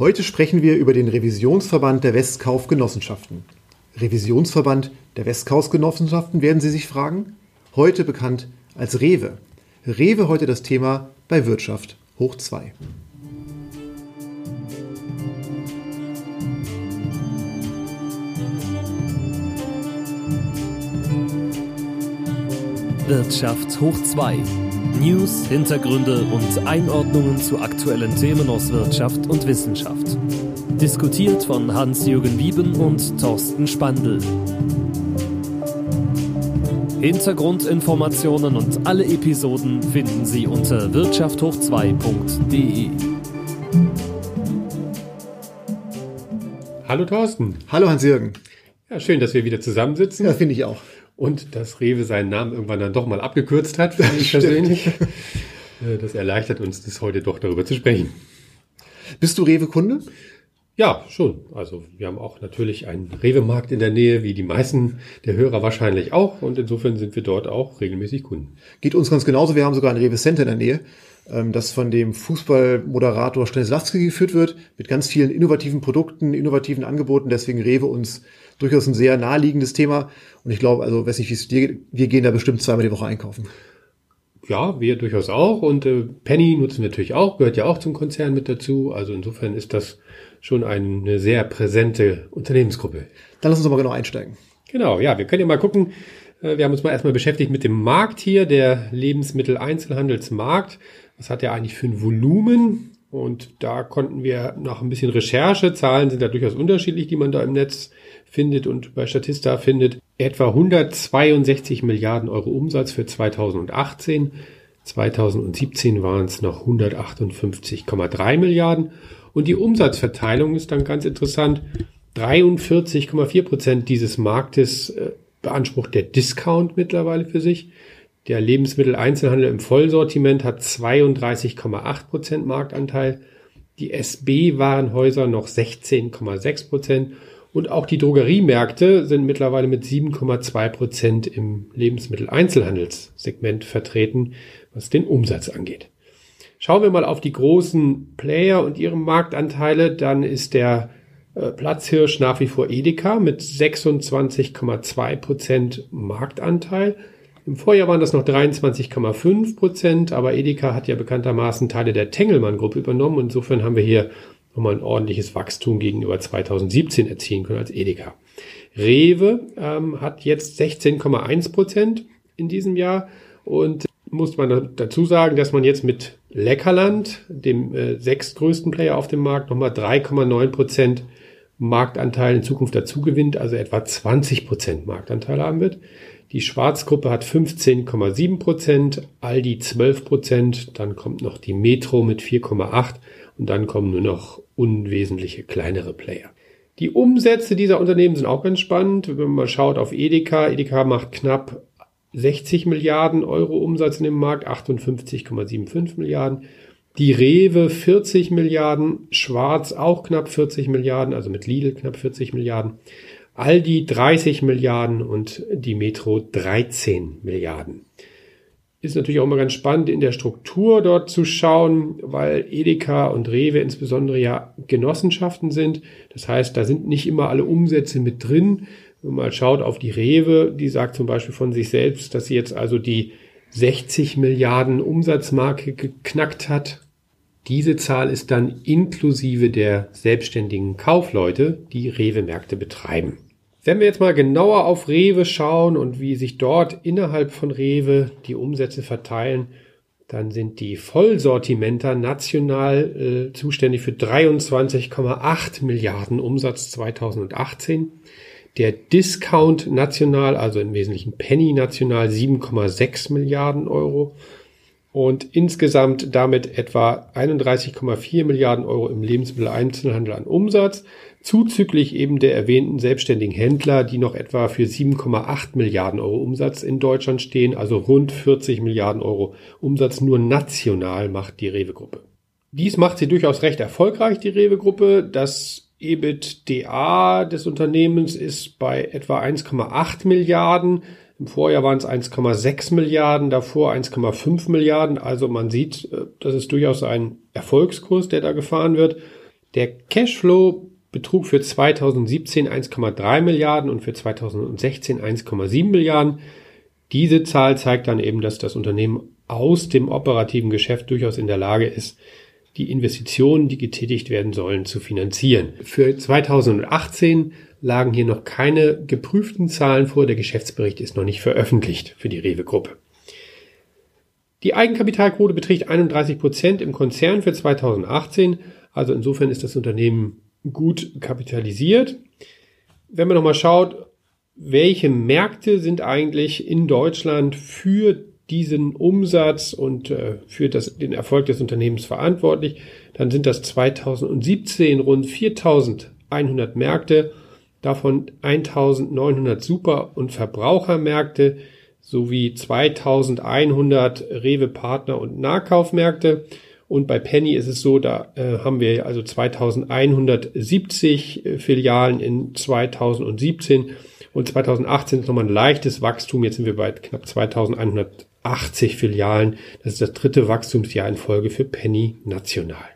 Heute sprechen wir über den Revisionsverband der Westkaufgenossenschaften. Revisionsverband der Westkaufgenossenschaften werden Sie sich fragen? Heute bekannt als Rewe. Rewe heute das Thema bei Wirtschaft hoch 2. Wirtschaft hoch 2. News, Hintergründe und Einordnungen zu aktuellen Themen aus Wirtschaft und Wissenschaft. Diskutiert von Hans-Jürgen Wieben und Thorsten Spandl. Hintergrundinformationen und alle Episoden finden Sie unter wirtschafthoch2.de. Hallo Thorsten. Hallo Hans-Jürgen. Ja, schön, dass wir wieder zusammensitzen. Ja, finde ich auch. Und dass Rewe seinen Namen irgendwann dann doch mal abgekürzt hat, für mich persönlich. Äh, das erleichtert uns, das heute doch darüber zu sprechen. Bist du Rewe-Kunde? Ja, schon. Also wir haben auch natürlich einen Rewe-Markt in der Nähe, wie die meisten der Hörer wahrscheinlich auch. Und insofern sind wir dort auch regelmäßig Kunden. Geht uns ganz genauso. Wir haben sogar ein Rewe-Center in der Nähe, ähm, das von dem Fußballmoderator Stanislavski geführt wird, mit ganz vielen innovativen Produkten, innovativen Angeboten. Deswegen Rewe uns durchaus ein sehr naheliegendes Thema. Und ich glaube, also, weiß nicht, wie es dir geht, wir gehen da bestimmt zweimal die Woche einkaufen. Ja, wir durchaus auch. Und äh, Penny nutzen wir natürlich auch, gehört ja auch zum Konzern mit dazu. Also insofern ist das schon eine sehr präsente Unternehmensgruppe. Dann lass uns mal genau einsteigen. Genau, ja, wir können ja mal gucken. Äh, wir haben uns mal erstmal beschäftigt mit dem Markt hier, der Lebensmitteleinzelhandelsmarkt. Was hat der eigentlich für ein Volumen? Und da konnten wir nach ein bisschen Recherche, Zahlen sind da durchaus unterschiedlich, die man da im Netz findet und bei Statista findet, etwa 162 Milliarden Euro Umsatz für 2018. 2017 waren es noch 158,3 Milliarden. Und die Umsatzverteilung ist dann ganz interessant. 43,4 Prozent dieses Marktes äh, beansprucht der Discount mittlerweile für sich. Der Lebensmitteleinzelhandel im Vollsortiment hat 32,8 Prozent Marktanteil. Die SB-Warenhäuser noch 16,6 Prozent und auch die Drogeriemärkte sind mittlerweile mit 7,2 Prozent im Lebensmitteleinzelhandelssegment vertreten, was den Umsatz angeht. Schauen wir mal auf die großen Player und ihre Marktanteile, dann ist der äh, Platzhirsch nach wie vor Edeka mit 26,2 Prozent Marktanteil. Im Vorjahr waren das noch 23,5 Prozent, aber Edeka hat ja bekanntermaßen Teile der Tengelmann-Gruppe übernommen. Insofern haben wir hier nochmal ein ordentliches Wachstum gegenüber 2017 erzielen können als Edeka. Rewe ähm, hat jetzt 16,1 Prozent in diesem Jahr und muss man dazu sagen, dass man jetzt mit Leckerland, dem äh, sechstgrößten Player auf dem Markt, nochmal 3,9 Prozent Marktanteil in Zukunft dazu gewinnt, also etwa 20 Prozent Marktanteil haben wird. Die Schwarzgruppe hat 15,7 Prozent, Aldi 12 Prozent, dann kommt noch die Metro mit 4,8 und dann kommen nur noch unwesentliche kleinere Player. Die Umsätze dieser Unternehmen sind auch ganz spannend. Wenn man mal schaut auf Edeka, Edeka macht knapp 60 Milliarden Euro Umsatz in dem Markt, 58,75 Milliarden. Die Rewe 40 Milliarden, Schwarz auch knapp 40 Milliarden, also mit Lidl knapp 40 Milliarden. Aldi 30 Milliarden und die Metro 13 Milliarden. Ist natürlich auch immer ganz spannend, in der Struktur dort zu schauen, weil Edeka und Rewe insbesondere ja Genossenschaften sind. Das heißt, da sind nicht immer alle Umsätze mit drin. Wenn man schaut auf die Rewe, die sagt zum Beispiel von sich selbst, dass sie jetzt also die 60 Milliarden Umsatzmarke geknackt hat. Diese Zahl ist dann inklusive der selbstständigen Kaufleute, die Rewe-Märkte betreiben. Wenn wir jetzt mal genauer auf Rewe schauen und wie sich dort innerhalb von Rewe die Umsätze verteilen, dann sind die Vollsortimenter national äh, zuständig für 23,8 Milliarden Umsatz 2018. Der Discount national, also im Wesentlichen Penny national, 7,6 Milliarden Euro und insgesamt damit etwa 31,4 Milliarden Euro im Lebensmitteleinzelhandel an Umsatz zuzüglich eben der erwähnten selbstständigen Händler, die noch etwa für 7,8 Milliarden Euro Umsatz in Deutschland stehen, also rund 40 Milliarden Euro Umsatz nur national macht die Rewe-Gruppe. Dies macht sie durchaus recht erfolgreich, die Rewe-Gruppe. Das EBITDA des Unternehmens ist bei etwa 1,8 Milliarden. Im Vorjahr waren es 1,6 Milliarden, davor 1,5 Milliarden. Also man sieht, äh, das ist durchaus ein Erfolgskurs, der da gefahren wird. Der Cashflow betrug für 2017 1,3 Milliarden und für 2016 1,7 Milliarden. Diese Zahl zeigt dann eben, dass das Unternehmen aus dem operativen Geschäft durchaus in der Lage ist, die Investitionen, die getätigt werden sollen, zu finanzieren. Für 2018 lagen hier noch keine geprüften Zahlen vor. Der Geschäftsbericht ist noch nicht veröffentlicht für die Rewe-Gruppe. Die Eigenkapitalquote beträgt 31 Prozent im Konzern für 2018. Also insofern ist das Unternehmen gut kapitalisiert. Wenn man nochmal schaut, welche Märkte sind eigentlich in Deutschland für diesen Umsatz und äh, für das, den Erfolg des Unternehmens verantwortlich, dann sind das 2017 rund 4100 Märkte, davon 1900 Super- und Verbrauchermärkte sowie 2100 Rewe Partner und Nahkaufmärkte. Und bei Penny ist es so, da äh, haben wir also 2170 äh, Filialen in 2017 und 2018 ist nochmal ein leichtes Wachstum. Jetzt sind wir bei knapp 2180 Filialen. Das ist das dritte Wachstumsjahr in Folge für Penny national.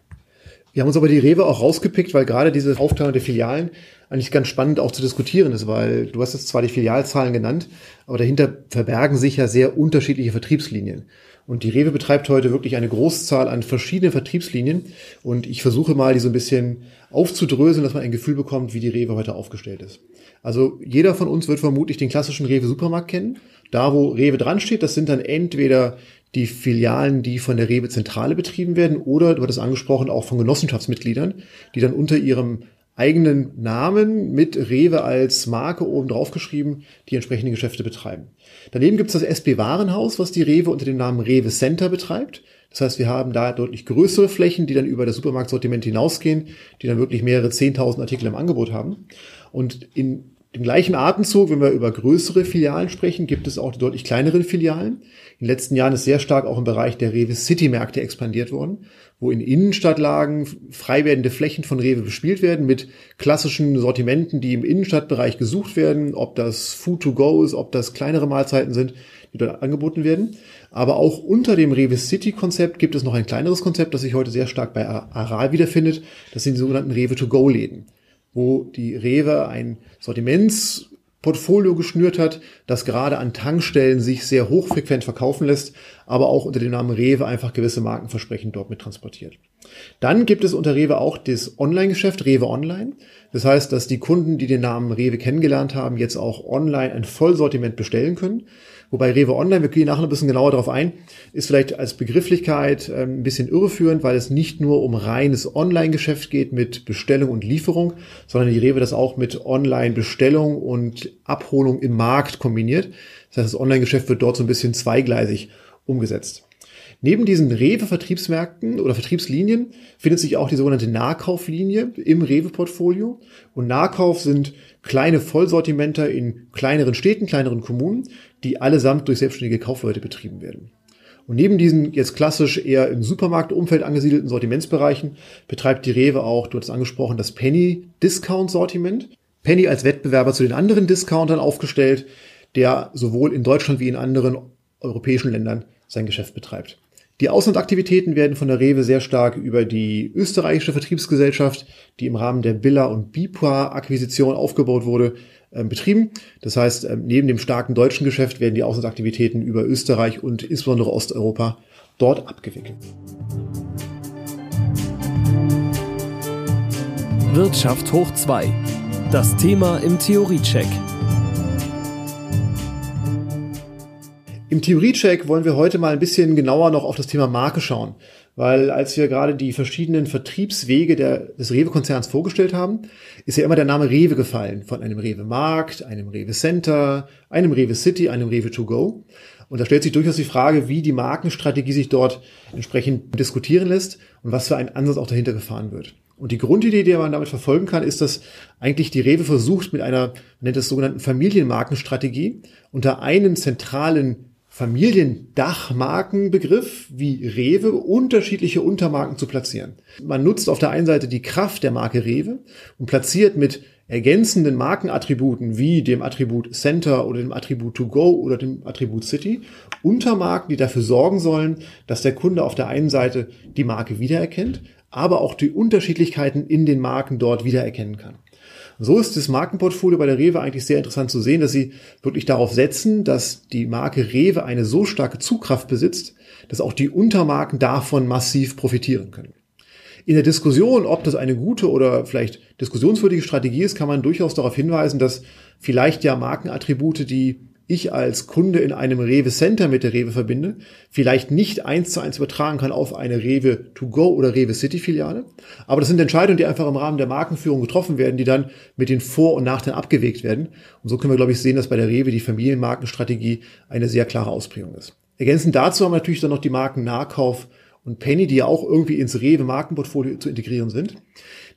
Wir haben uns aber die Rewe auch rausgepickt, weil gerade diese Aufteilung der Filialen eigentlich ganz spannend auch zu diskutieren ist, weil du hast jetzt zwar die Filialzahlen genannt, aber dahinter verbergen sich ja sehr unterschiedliche Vertriebslinien. Und die Rewe betreibt heute wirklich eine Großzahl an verschiedenen Vertriebslinien. Und ich versuche mal, die so ein bisschen aufzudröseln, dass man ein Gefühl bekommt, wie die Rewe heute aufgestellt ist. Also jeder von uns wird vermutlich den klassischen Rewe-Supermarkt kennen. Da, wo Rewe dran steht, das sind dann entweder die Filialen, die von der Rewe-Zentrale betrieben werden, oder, du hattest angesprochen, auch von Genossenschaftsmitgliedern, die dann unter ihrem eigenen Namen mit Rewe als Marke oben drauf geschrieben die entsprechenden Geschäfte betreiben. Daneben gibt es das SB Warenhaus, was die Rewe unter dem Namen Rewe Center betreibt. Das heißt, wir haben da deutlich größere Flächen, die dann über das Supermarktsortiment hinausgehen, die dann wirklich mehrere 10.000 Artikel im Angebot haben. Und in dem gleichen Atemzug, wenn wir über größere Filialen sprechen, gibt es auch deutlich kleineren Filialen. In den letzten Jahren ist sehr stark auch im Bereich der Rewe City Märkte expandiert worden, wo in Innenstadtlagen frei werdende Flächen von Rewe bespielt werden mit klassischen Sortimenten, die im Innenstadtbereich gesucht werden, ob das Food to go ist, ob das kleinere Mahlzeiten sind, die dort angeboten werden. Aber auch unter dem Rewe City Konzept gibt es noch ein kleineres Konzept, das sich heute sehr stark bei Aral wiederfindet. Das sind die sogenannten Rewe to go Läden wo die Rewe ein Sortimentsportfolio geschnürt hat, das gerade an Tankstellen sich sehr hochfrequent verkaufen lässt, aber auch unter dem Namen Rewe einfach gewisse Markenversprechen dort mit transportiert. Dann gibt es unter Rewe auch das Online-Geschäft Rewe Online. Das heißt, dass die Kunden, die den Namen Rewe kennengelernt haben, jetzt auch online ein Vollsortiment bestellen können. Wobei Rewe Online, wir gehen nachher ein bisschen genauer darauf ein, ist vielleicht als Begrifflichkeit ähm, ein bisschen irreführend, weil es nicht nur um reines Online-Geschäft geht mit Bestellung und Lieferung, sondern die Rewe das auch mit Online-Bestellung und Abholung im Markt kombiniert. Das heißt, das Online-Geschäft wird dort so ein bisschen zweigleisig umgesetzt. Neben diesen Rewe-Vertriebsmärkten oder Vertriebslinien findet sich auch die sogenannte Nahkauflinie im Rewe-Portfolio. Und Nahkauf sind kleine Vollsortimenter in kleineren Städten, kleineren Kommunen, die allesamt durch selbstständige Kaufleute betrieben werden. Und neben diesen jetzt klassisch eher im Supermarktumfeld angesiedelten Sortimentsbereichen betreibt die Rewe auch, du hast angesprochen, das Penny Discount Sortiment. Penny als Wettbewerber zu den anderen Discountern aufgestellt, der sowohl in Deutschland wie in anderen europäischen Ländern sein Geschäft betreibt. Die Auslandsaktivitäten werden von der Rewe sehr stark über die österreichische Vertriebsgesellschaft, die im Rahmen der Billa und Bipa Akquisition aufgebaut wurde, ähm, betrieben. Das heißt, ähm, neben dem starken deutschen Geschäft werden die Auslandsaktivitäten über Österreich und insbesondere Osteuropa dort abgewickelt. Wirtschaft hoch 2. Das Thema im Theoriecheck. Im Theoriecheck wollen wir heute mal ein bisschen genauer noch auf das Thema Marke schauen. Weil als wir gerade die verschiedenen Vertriebswege der, des Rewe-Konzerns vorgestellt haben, ist ja immer der Name Rewe gefallen. Von einem Rewe Markt, einem Rewe Center, einem Rewe City, einem Rewe To Go. Und da stellt sich durchaus die Frage, wie die Markenstrategie sich dort entsprechend diskutieren lässt und was für ein Ansatz auch dahinter gefahren wird. Und die Grundidee, die man damit verfolgen kann, ist, dass eigentlich die Rewe versucht, mit einer, man nennt es sogenannten Familienmarkenstrategie, unter einen zentralen Familiendachmarkenbegriff wie Rewe unterschiedliche Untermarken zu platzieren. Man nutzt auf der einen Seite die Kraft der Marke Rewe und platziert mit ergänzenden Markenattributen wie dem Attribut Center oder dem Attribut To Go oder dem Attribut City Untermarken, die dafür sorgen sollen, dass der Kunde auf der einen Seite die Marke wiedererkennt, aber auch die Unterschiedlichkeiten in den Marken dort wiedererkennen kann. So ist das Markenportfolio bei der Rewe eigentlich sehr interessant zu sehen, dass sie wirklich darauf setzen, dass die Marke Rewe eine so starke Zugkraft besitzt, dass auch die Untermarken davon massiv profitieren können. In der Diskussion, ob das eine gute oder vielleicht diskussionswürdige Strategie ist, kann man durchaus darauf hinweisen, dass vielleicht ja Markenattribute, die ich als Kunde in einem Rewe Center mit der Rewe verbinde, vielleicht nicht eins zu eins übertragen kann auf eine Rewe To Go oder Rewe City Filiale. Aber das sind Entscheidungen, die einfach im Rahmen der Markenführung getroffen werden, die dann mit den Vor- und Nachteilen abgewegt werden. Und so können wir, glaube ich, sehen, dass bei der Rewe die Familienmarkenstrategie eine sehr klare Ausprägung ist. Ergänzend dazu haben wir natürlich dann noch die Marken Nahkauf und Penny, die ja auch irgendwie ins Rewe Markenportfolio zu integrieren sind.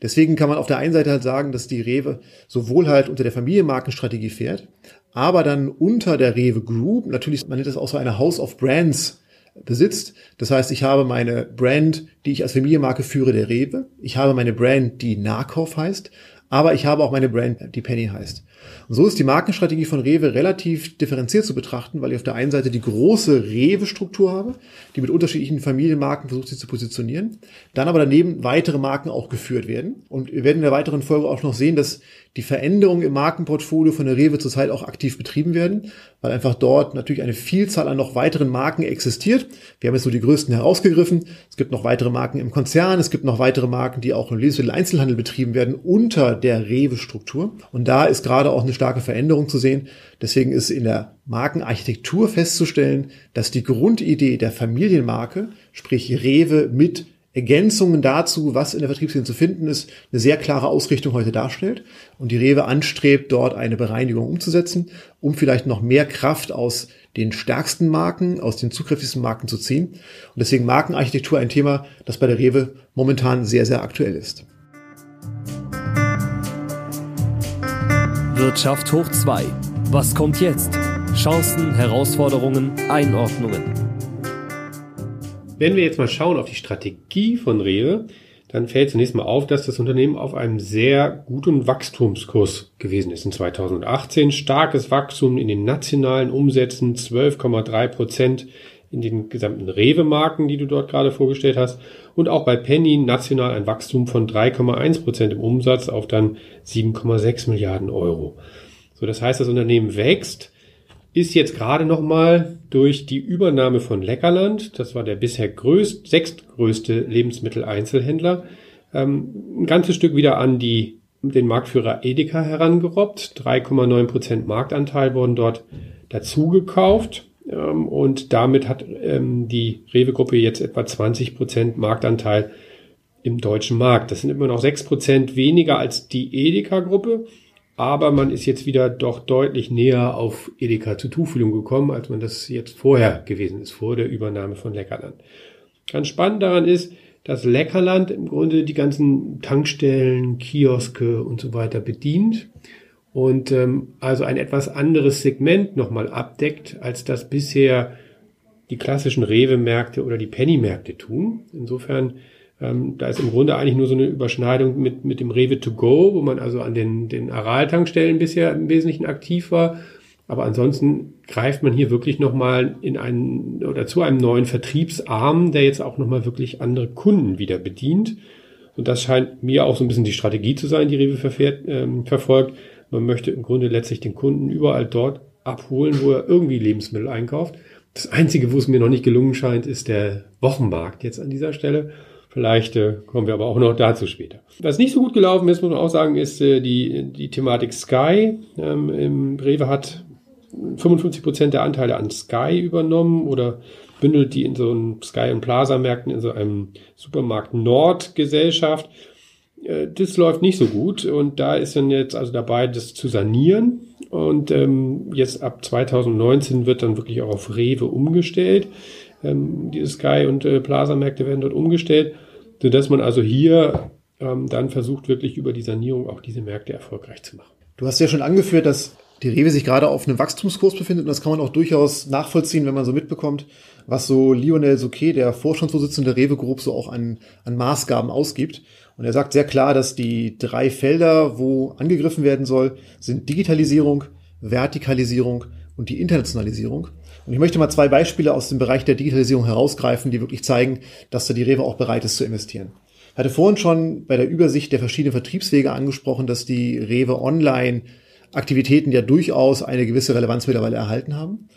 Deswegen kann man auf der einen Seite halt sagen, dass die Rewe sowohl halt unter der Familienmarkenstrategie fährt, aber dann unter der Rewe Group, natürlich, man nennt das auch so eine House of Brands besitzt. Das heißt, ich habe meine Brand, die ich als Familienmarke führe, der Rewe. Ich habe meine Brand, die Nahkauf heißt. Aber ich habe auch meine Brand, die Penny heißt. Und so ist die Markenstrategie von Rewe relativ differenziert zu betrachten, weil ich auf der einen Seite die große Rewe-Struktur habe, die mit unterschiedlichen Familienmarken versucht, sich zu positionieren. Dann aber daneben weitere Marken auch geführt werden. Und wir werden in der weiteren Folge auch noch sehen, dass die Veränderungen im Markenportfolio von der Rewe zurzeit auch aktiv betrieben werden, weil einfach dort natürlich eine Vielzahl an noch weiteren Marken existiert. Wir haben jetzt so die größten herausgegriffen. Es gibt noch weitere Marken im Konzern, es gibt noch weitere Marken, die auch im Lebensmittel-Einzelhandel betrieben werden unter der Rewe-Struktur. Und da ist gerade auch eine starke Veränderung zu sehen. Deswegen ist in der Markenarchitektur festzustellen, dass die Grundidee der Familienmarke, sprich Rewe mit Ergänzungen dazu, was in der Vertriebslinie zu finden ist, eine sehr klare Ausrichtung heute darstellt und die Rewe anstrebt, dort eine Bereinigung umzusetzen, um vielleicht noch mehr Kraft aus den stärksten Marken, aus den zugrifflichsten Marken zu ziehen. Und deswegen Markenarchitektur ein Thema, das bei der Rewe momentan sehr, sehr aktuell ist. Wirtschaft hoch 2. Was kommt jetzt? Chancen, Herausforderungen, Einordnungen. Wenn wir jetzt mal schauen auf die Strategie von Rewe, dann fällt zunächst mal auf, dass das Unternehmen auf einem sehr guten Wachstumskurs gewesen ist in 2018. Starkes Wachstum in den nationalen Umsätzen, 12,3 Prozent in den gesamten Rewe-Marken, die du dort gerade vorgestellt hast. Und auch bei Penny national ein Wachstum von 3,1 Prozent im Umsatz auf dann 7,6 Milliarden Euro. So, das heißt, das Unternehmen wächst ist jetzt gerade nochmal durch die Übernahme von Leckerland, das war der bisher größt, sechstgrößte Lebensmitteleinzelhändler, ähm, ein ganzes Stück wieder an die, den Marktführer Edeka herangerobbt. 3,9 Prozent Marktanteil wurden dort dazugekauft. Ähm, und damit hat ähm, die Rewe-Gruppe jetzt etwa 20 Prozent Marktanteil im deutschen Markt. Das sind immer noch 6 Prozent weniger als die Edeka-Gruppe. Aber man ist jetzt wieder doch deutlich näher auf Edeka zur Tuchfühlung gekommen, als man das jetzt vorher gewesen ist, vor der Übernahme von Leckerland. Ganz spannend daran ist, dass Leckerland im Grunde die ganzen Tankstellen, Kioske und so weiter bedient und ähm, also ein etwas anderes Segment nochmal abdeckt, als das bisher die klassischen Rewe-Märkte oder die Penny-Märkte tun. Insofern ähm, da ist im Grunde eigentlich nur so eine Überschneidung mit, mit dem Rewe to go, wo man also an den, den Aral-Tankstellen bisher im Wesentlichen aktiv war. Aber ansonsten greift man hier wirklich nochmal in einen oder zu einem neuen Vertriebsarm, der jetzt auch nochmal wirklich andere Kunden wieder bedient. Und das scheint mir auch so ein bisschen die Strategie zu sein, die Rewe verfährt, ähm, verfolgt. Man möchte im Grunde letztlich den Kunden überall dort abholen, wo er irgendwie Lebensmittel einkauft. Das Einzige, wo es mir noch nicht gelungen scheint, ist der Wochenmarkt jetzt an dieser Stelle. Vielleicht äh, kommen wir aber auch noch dazu später. Was nicht so gut gelaufen ist, muss man auch sagen, ist äh, die, die Thematik Sky. Ähm, Im Rewe hat 55 Prozent der Anteile an Sky übernommen oder bündelt die in so einem Sky und Plaza Märkten in so einem Supermarkt Nord Gesellschaft. Äh, das läuft nicht so gut und da ist dann jetzt also dabei, das zu sanieren. Und ähm, jetzt ab 2019 wird dann wirklich auch auf Rewe umgestellt. Ähm, diese Sky und äh, Plaza Märkte werden dort umgestellt sodass man also hier ähm, dann versucht, wirklich über die Sanierung auch diese Märkte erfolgreich zu machen. Du hast ja schon angeführt, dass die Rewe sich gerade auf einem Wachstumskurs befindet und das kann man auch durchaus nachvollziehen, wenn man so mitbekommt, was so Lionel Souquet, der Vorstandsvorsitzende der Rewe Group, so auch an, an Maßgaben ausgibt. Und er sagt sehr klar, dass die drei Felder, wo angegriffen werden soll, sind Digitalisierung, Vertikalisierung und die Internationalisierung. Und ich möchte mal zwei Beispiele aus dem Bereich der Digitalisierung herausgreifen, die wirklich zeigen, dass da die Rewe auch bereit ist zu investieren. hatte vorhin schon bei der Übersicht der verschiedenen Vertriebswege angesprochen, dass die Rewe Online Aktivitäten ja durchaus eine gewisse Relevanz mittlerweile erhalten haben.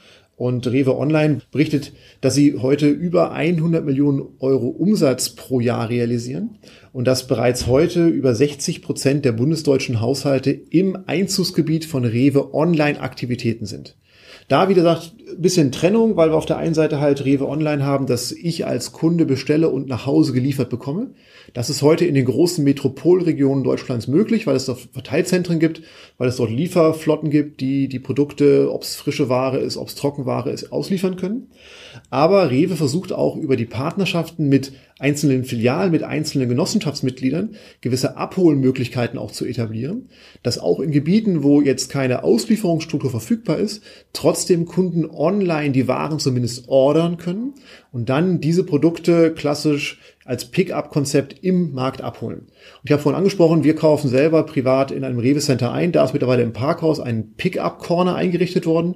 Und Rewe Online berichtet, dass sie heute über 100 Millionen Euro Umsatz pro Jahr realisieren und dass bereits heute über 60 Prozent der bundesdeutschen Haushalte im Einzugsgebiet von Rewe Online Aktivitäten sind. Da, wie gesagt, bisschen Trennung, weil wir auf der einen Seite halt Rewe Online haben, dass ich als Kunde bestelle und nach Hause geliefert bekomme. Das ist heute in den großen Metropolregionen Deutschlands möglich, weil es dort Verteilzentren gibt, weil es dort Lieferflotten gibt, die die Produkte, ob es frische Ware ist, ob es Trockenware ist, ausliefern können. Aber Rewe versucht auch über die Partnerschaften mit einzelnen Filialen, mit einzelnen Genossenschaftsmitgliedern gewisse Abholmöglichkeiten auch zu etablieren, dass auch in Gebieten, wo jetzt keine Auslieferungsstruktur verfügbar ist, trotzdem Kunden online die Waren zumindest ordern können und dann diese Produkte klassisch als Pickup-Konzept im Markt abholen. Und ich habe vorhin angesprochen, wir kaufen selber privat in einem Rewe Center ein. Da ist mittlerweile im Parkhaus ein Pickup-Corner eingerichtet worden,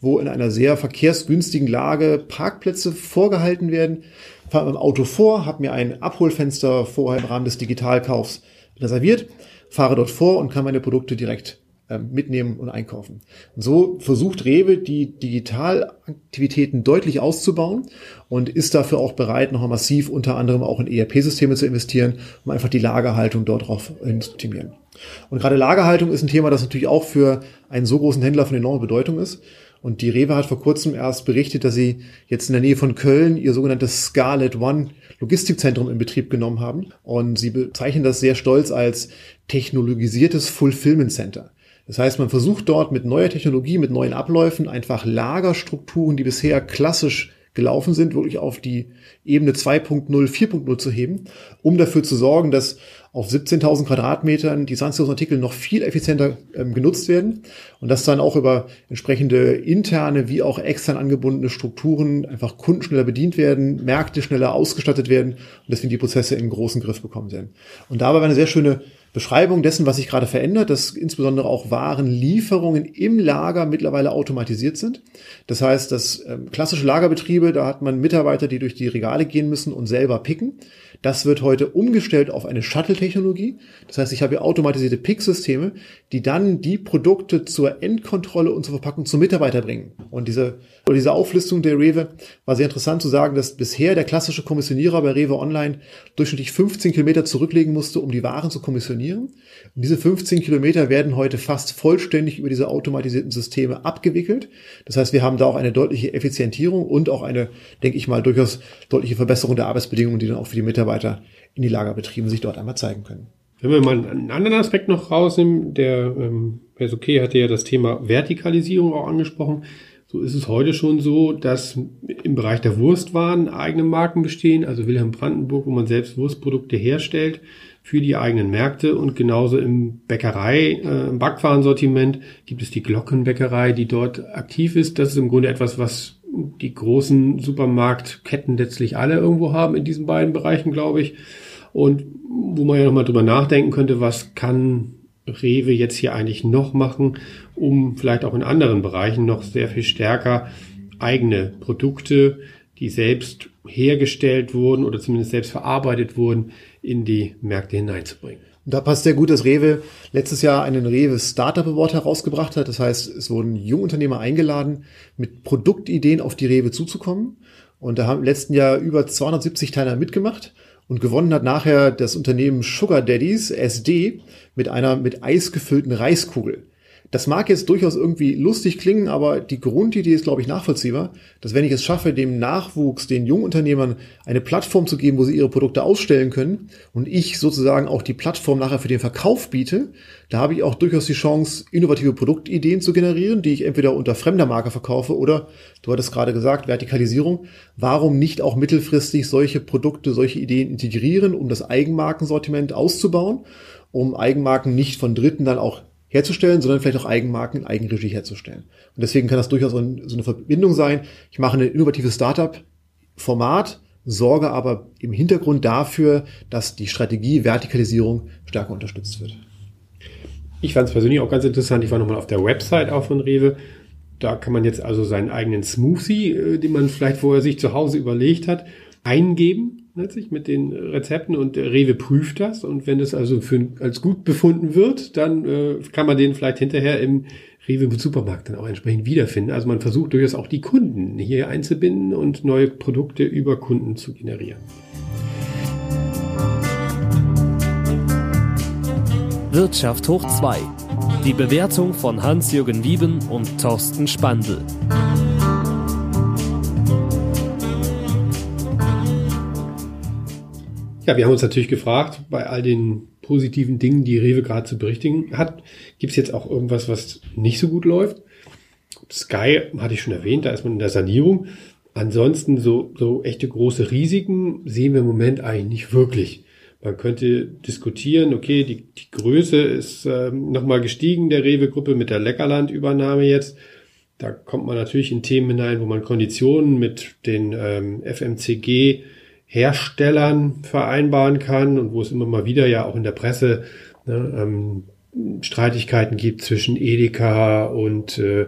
wo in einer sehr verkehrsgünstigen Lage Parkplätze vorgehalten werden. Fahre mit dem Auto vor, habe mir ein Abholfenster vorher im Rahmen des Digitalkaufs reserviert, fahre dort vor und kann meine Produkte direkt mitnehmen und einkaufen. Und so versucht Rewe die Digitalaktivitäten deutlich auszubauen und ist dafür auch bereit, noch massiv unter anderem auch in ERP-Systeme zu investieren, um einfach die Lagerhaltung dort drauf zu optimieren. Und gerade Lagerhaltung ist ein Thema, das natürlich auch für einen so großen Händler von enormer Bedeutung ist. Und die Rewe hat vor kurzem erst berichtet, dass sie jetzt in der Nähe von Köln ihr sogenanntes Scarlet One Logistikzentrum in Betrieb genommen haben. Und sie bezeichnen das sehr stolz als technologisiertes Fulfillment Center. Das heißt, man versucht dort mit neuer Technologie, mit neuen Abläufen einfach Lagerstrukturen, die bisher klassisch gelaufen sind, wirklich auf die Ebene 2.0, 4.0 zu heben, um dafür zu sorgen, dass auf 17.000 Quadratmetern die 20.000 Artikel noch viel effizienter ähm, genutzt werden und dass dann auch über entsprechende interne wie auch extern angebundene Strukturen einfach Kunden schneller bedient werden, Märkte schneller ausgestattet werden und deswegen die Prozesse in großen Griff bekommen werden. Und dabei war eine sehr schöne Beschreibung dessen, was sich gerade verändert, dass insbesondere auch Warenlieferungen im Lager mittlerweile automatisiert sind. Das heißt, dass ähm, klassische Lagerbetriebe, da hat man Mitarbeiter, die durch die Regale gehen müssen und selber picken. Das wird heute umgestellt auf eine Shuttle-Technologie. Das heißt, ich habe hier automatisierte Pick-Systeme, die dann die Produkte zur Endkontrolle und zur Verpackung zum Mitarbeiter bringen. Und diese, diese Auflistung der Rewe war sehr interessant zu sagen, dass bisher der klassische Kommissionierer bei Rewe Online durchschnittlich 15 Kilometer zurücklegen musste, um die Waren zu kommissionieren. Und diese 15 Kilometer werden heute fast vollständig über diese automatisierten Systeme abgewickelt. Das heißt, wir haben da auch eine deutliche Effizientierung und auch eine, denke ich mal, durchaus deutliche Verbesserung der Arbeitsbedingungen, die dann auch für die Mitarbeiter in die Lagerbetriebe sich dort einmal zeigen können. Wenn wir mal einen anderen Aspekt noch rausnehmen, der ähm, Herr okay hatte ja das Thema Vertikalisierung auch angesprochen. So ist es heute schon so, dass im Bereich der Wurstwaren eigene Marken bestehen, also Wilhelm Brandenburg, wo man selbst Wurstprodukte herstellt für die eigenen Märkte und genauso im Bäckerei, äh, im Backwarensortiment gibt es die Glockenbäckerei, die dort aktiv ist. Das ist im Grunde etwas, was die großen Supermarktketten letztlich alle irgendwo haben in diesen beiden Bereichen, glaube ich. Und wo man ja nochmal drüber nachdenken könnte, was kann Rewe jetzt hier eigentlich noch machen, um vielleicht auch in anderen Bereichen noch sehr viel stärker eigene Produkte, die selbst hergestellt wurden oder zumindest selbst verarbeitet wurden, in die Märkte hineinzubringen. Da passt sehr gut, dass Rewe letztes Jahr einen Rewe Startup Award herausgebracht hat. Das heißt, es wurden Jungunternehmer eingeladen, mit Produktideen auf die Rewe zuzukommen. Und da haben im letzten Jahr über 270 Teilnehmer mitgemacht. Und gewonnen hat nachher das Unternehmen Sugar Daddies, SD, mit einer mit Eis gefüllten Reiskugel. Das mag jetzt durchaus irgendwie lustig klingen, aber die Grundidee ist, glaube ich, nachvollziehbar, dass wenn ich es schaffe, dem Nachwuchs, den Jungunternehmern eine Plattform zu geben, wo sie ihre Produkte ausstellen können und ich sozusagen auch die Plattform nachher für den Verkauf biete, da habe ich auch durchaus die Chance, innovative Produktideen zu generieren, die ich entweder unter fremder Marke verkaufe oder, du hattest gerade gesagt, Vertikalisierung. Warum nicht auch mittelfristig solche Produkte, solche Ideen integrieren, um das Eigenmarkensortiment auszubauen, um Eigenmarken nicht von Dritten dann auch herzustellen, sondern vielleicht auch Eigenmarken in Eigenregie herzustellen. Und deswegen kann das durchaus so eine Verbindung sein. Ich mache ein innovatives Startup-Format, sorge aber im Hintergrund dafür, dass die Strategie Vertikalisierung stärker unterstützt wird. Ich fand es persönlich auch ganz interessant. Ich war nochmal auf der Website auch von Rewe. Da kann man jetzt also seinen eigenen Smoothie, äh, den man vielleicht vorher sich zu Hause überlegt hat, eingeben letztlich mit den Rezepten und Rewe prüft das und wenn es also für, als gut befunden wird, dann äh, kann man den vielleicht hinterher im Rewe Supermarkt dann auch entsprechend wiederfinden. Also man versucht durchaus auch die Kunden hier einzubinden und neue Produkte über Kunden zu generieren. Wirtschaft hoch 2. Die Bewertung von Hans-Jürgen Wieben und Thorsten Spandl. Ja, wir haben uns natürlich gefragt, bei all den positiven Dingen, die Rewe gerade zu berichtigen hat, gibt es jetzt auch irgendwas, was nicht so gut läuft? Sky hatte ich schon erwähnt, da ist man in der Sanierung. Ansonsten so, so echte große Risiken sehen wir im Moment eigentlich nicht wirklich. Man könnte diskutieren, okay, die, die Größe ist ähm, nochmal gestiegen der Rewe-Gruppe mit der Leckerland-Übernahme jetzt. Da kommt man natürlich in Themen hinein, wo man Konditionen mit den ähm, FMCG Herstellern vereinbaren kann und wo es immer mal wieder ja auch in der Presse ne, ähm, Streitigkeiten gibt zwischen Edeka und äh,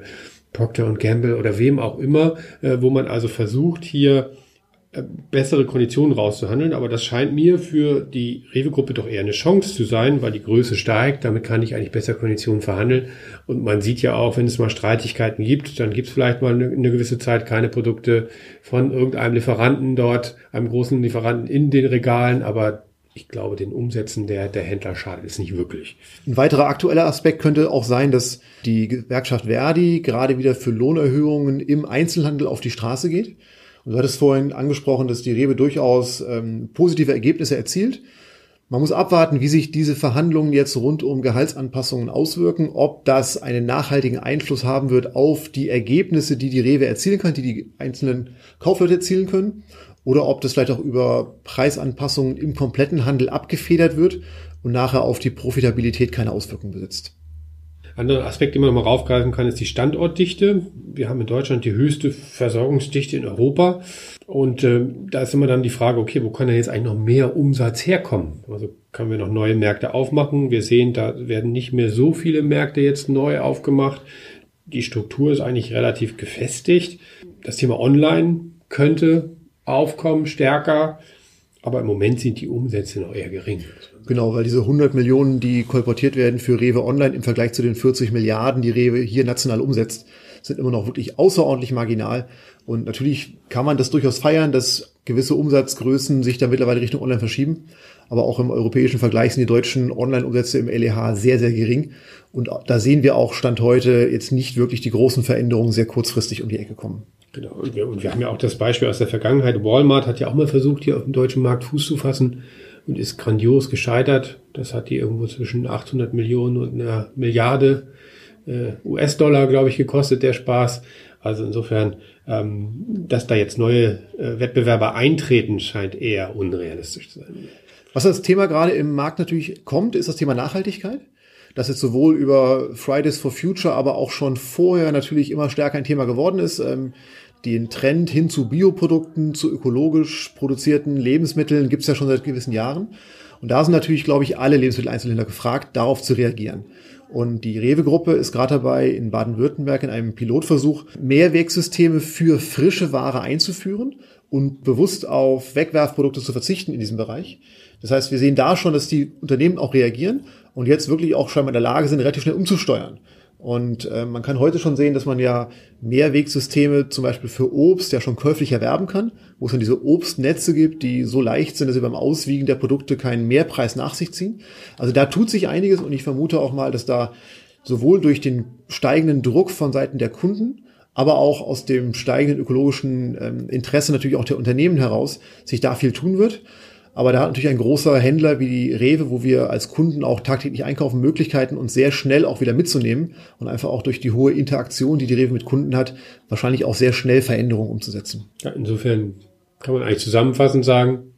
Procter Gamble oder wem auch immer, äh, wo man also versucht hier bessere Konditionen rauszuhandeln, aber das scheint mir für die Rewe-Gruppe doch eher eine Chance zu sein, weil die Größe steigt, damit kann ich eigentlich bessere Konditionen verhandeln und man sieht ja auch, wenn es mal Streitigkeiten gibt, dann gibt es vielleicht mal eine, eine, gewisse Zeit keine Produkte von irgendeinem Lieferanten dort, einem großen Lieferanten in den Regalen, aber ich glaube, den Umsätzen der, der Händler schadet es nicht wirklich. Ein weiterer aktueller Aspekt könnte auch sein, dass die Gewerkschaft Verdi gerade wieder für Lohnerhöhungen im Einzelhandel auf die Straße geht. Du hattest vorhin angesprochen, dass die Rewe durchaus ähm, positive Ergebnisse erzielt. Man muss abwarten, wie sich diese Verhandlungen jetzt rund um Gehaltsanpassungen auswirken, ob das einen nachhaltigen Einfluss haben wird auf die Ergebnisse, die die Rewe erzielen kann, die die einzelnen Kaufleute erzielen können, oder ob das vielleicht auch über Preisanpassungen im kompletten Handel abgefedert wird und nachher auf die Profitabilität keine Auswirkungen besitzt. Anderer Aspekt, den man mal raufgreifen kann, ist die Standortdichte. Wir haben in Deutschland die höchste Versorgungsdichte in Europa. Und äh, da ist immer dann die Frage, okay, wo kann denn jetzt eigentlich noch mehr Umsatz herkommen? Also können wir noch neue Märkte aufmachen? Wir sehen, da werden nicht mehr so viele Märkte jetzt neu aufgemacht. Die Struktur ist eigentlich relativ gefestigt. Das Thema Online könnte aufkommen stärker. Aber im Moment sind die Umsätze noch eher gering. Genau, weil diese 100 Millionen, die kolportiert werden für Rewe Online im Vergleich zu den 40 Milliarden, die Rewe hier national umsetzt, sind immer noch wirklich außerordentlich marginal. Und natürlich kann man das durchaus feiern, dass gewisse Umsatzgrößen sich da mittlerweile Richtung Online verschieben. Aber auch im europäischen Vergleich sind die deutschen Online-Umsätze im LEH sehr, sehr gering. Und da sehen wir auch Stand heute jetzt nicht wirklich die großen Veränderungen sehr kurzfristig um die Ecke kommen. Genau. Und wir, und wir haben ja auch das Beispiel aus der Vergangenheit. Walmart hat ja auch mal versucht, hier auf dem deutschen Markt Fuß zu fassen und ist grandios gescheitert. Das hat die irgendwo zwischen 800 Millionen und einer Milliarde äh, US-Dollar, glaube ich, gekostet, der Spaß. Also insofern, ähm, dass da jetzt neue äh, Wettbewerber eintreten, scheint eher unrealistisch zu sein. Was das Thema gerade im Markt natürlich kommt, ist das Thema Nachhaltigkeit. Das jetzt sowohl über Fridays for Future, aber auch schon vorher natürlich immer stärker ein Thema geworden ist. Ähm, den Trend hin zu Bioprodukten, zu ökologisch produzierten Lebensmitteln gibt es ja schon seit gewissen Jahren. Und da sind natürlich, glaube ich, alle Lebensmitteleinzelhändler gefragt, darauf zu reagieren. Und die Rewe-Gruppe ist gerade dabei, in Baden-Württemberg in einem Pilotversuch Mehrwegsysteme für frische Ware einzuführen und bewusst auf Wegwerfprodukte zu verzichten in diesem Bereich. Das heißt, wir sehen da schon, dass die Unternehmen auch reagieren und jetzt wirklich auch scheinbar in der Lage sind, relativ schnell umzusteuern. Und äh, man kann heute schon sehen, dass man ja Mehrwegsysteme zum Beispiel für Obst ja schon käuflich erwerben kann, wo es dann diese Obstnetze gibt, die so leicht sind, dass sie beim Auswiegen der Produkte keinen Mehrpreis nach sich ziehen. Also da tut sich einiges und ich vermute auch mal, dass da sowohl durch den steigenden Druck von Seiten der Kunden, aber auch aus dem steigenden ökologischen ähm, Interesse natürlich auch der Unternehmen heraus sich da viel tun wird. Aber da hat natürlich ein großer Händler wie die Rewe, wo wir als Kunden auch tagtäglich einkaufen, Möglichkeiten, uns sehr schnell auch wieder mitzunehmen und einfach auch durch die hohe Interaktion, die die Rewe mit Kunden hat, wahrscheinlich auch sehr schnell Veränderungen umzusetzen. Ja, insofern kann man eigentlich zusammenfassend sagen,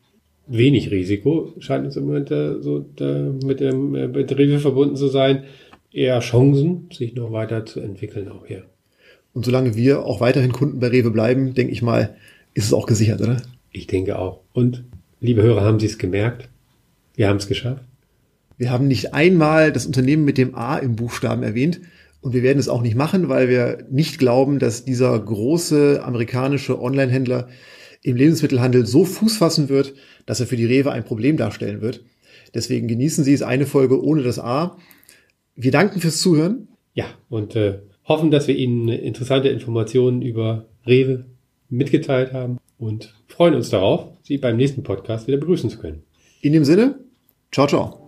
wenig Risiko scheint es im Moment äh, so äh, mit dem äh, mit Rewe verbunden zu sein, eher Chancen, sich noch weiter zu entwickeln auch hier. Und solange wir auch weiterhin Kunden bei Rewe bleiben, denke ich mal, ist es auch gesichert, oder? Ich denke auch. Und Liebe Hörer, haben Sie es gemerkt? Wir haben es geschafft. Wir haben nicht einmal das Unternehmen mit dem A im Buchstaben erwähnt. Und wir werden es auch nicht machen, weil wir nicht glauben, dass dieser große amerikanische Online-Händler im Lebensmittelhandel so Fuß fassen wird, dass er für die Rewe ein Problem darstellen wird. Deswegen genießen Sie es eine Folge ohne das A. Wir danken fürs Zuhören. Ja, und äh, hoffen, dass wir Ihnen interessante Informationen über Rewe mitgeteilt haben und freuen uns darauf, Sie beim nächsten Podcast wieder begrüßen zu können. In dem Sinne, ciao, ciao.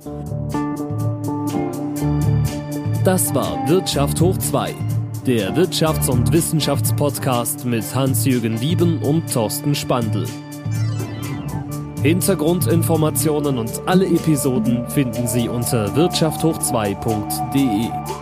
Das war Wirtschaft hoch 2, der Wirtschafts- und Wissenschaftspodcast mit Hans-Jürgen Wieben und Thorsten Spandl. Hintergrundinformationen und alle Episoden finden Sie unter wirtschafthoch2.de.